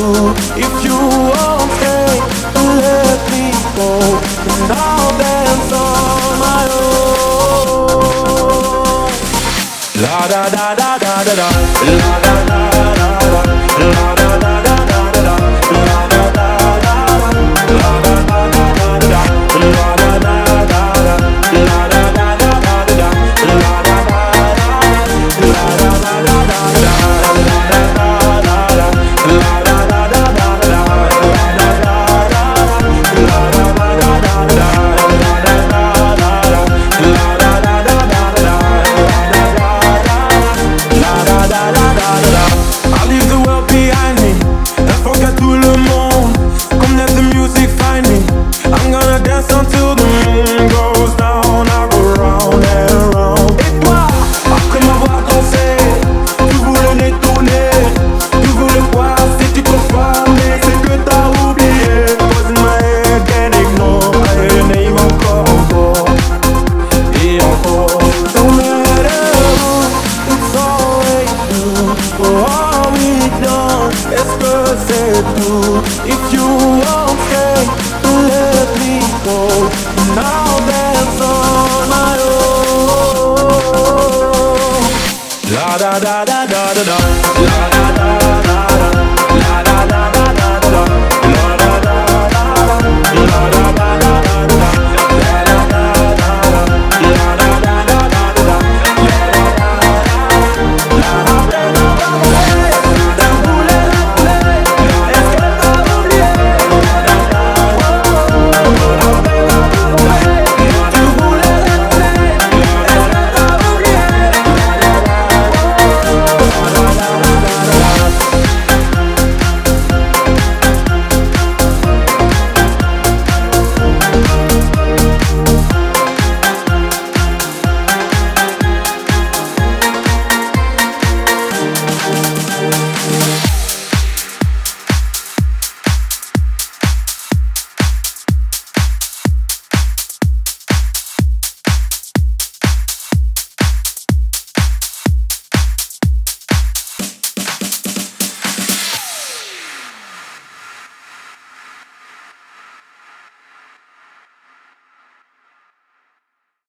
If you won't stay, let me go. And I'll dance on my own. La da da da da da da La da da da da da. maintenant, est-ce? If you won't let me go. Now dance on my own. La da da da da da da. La da da.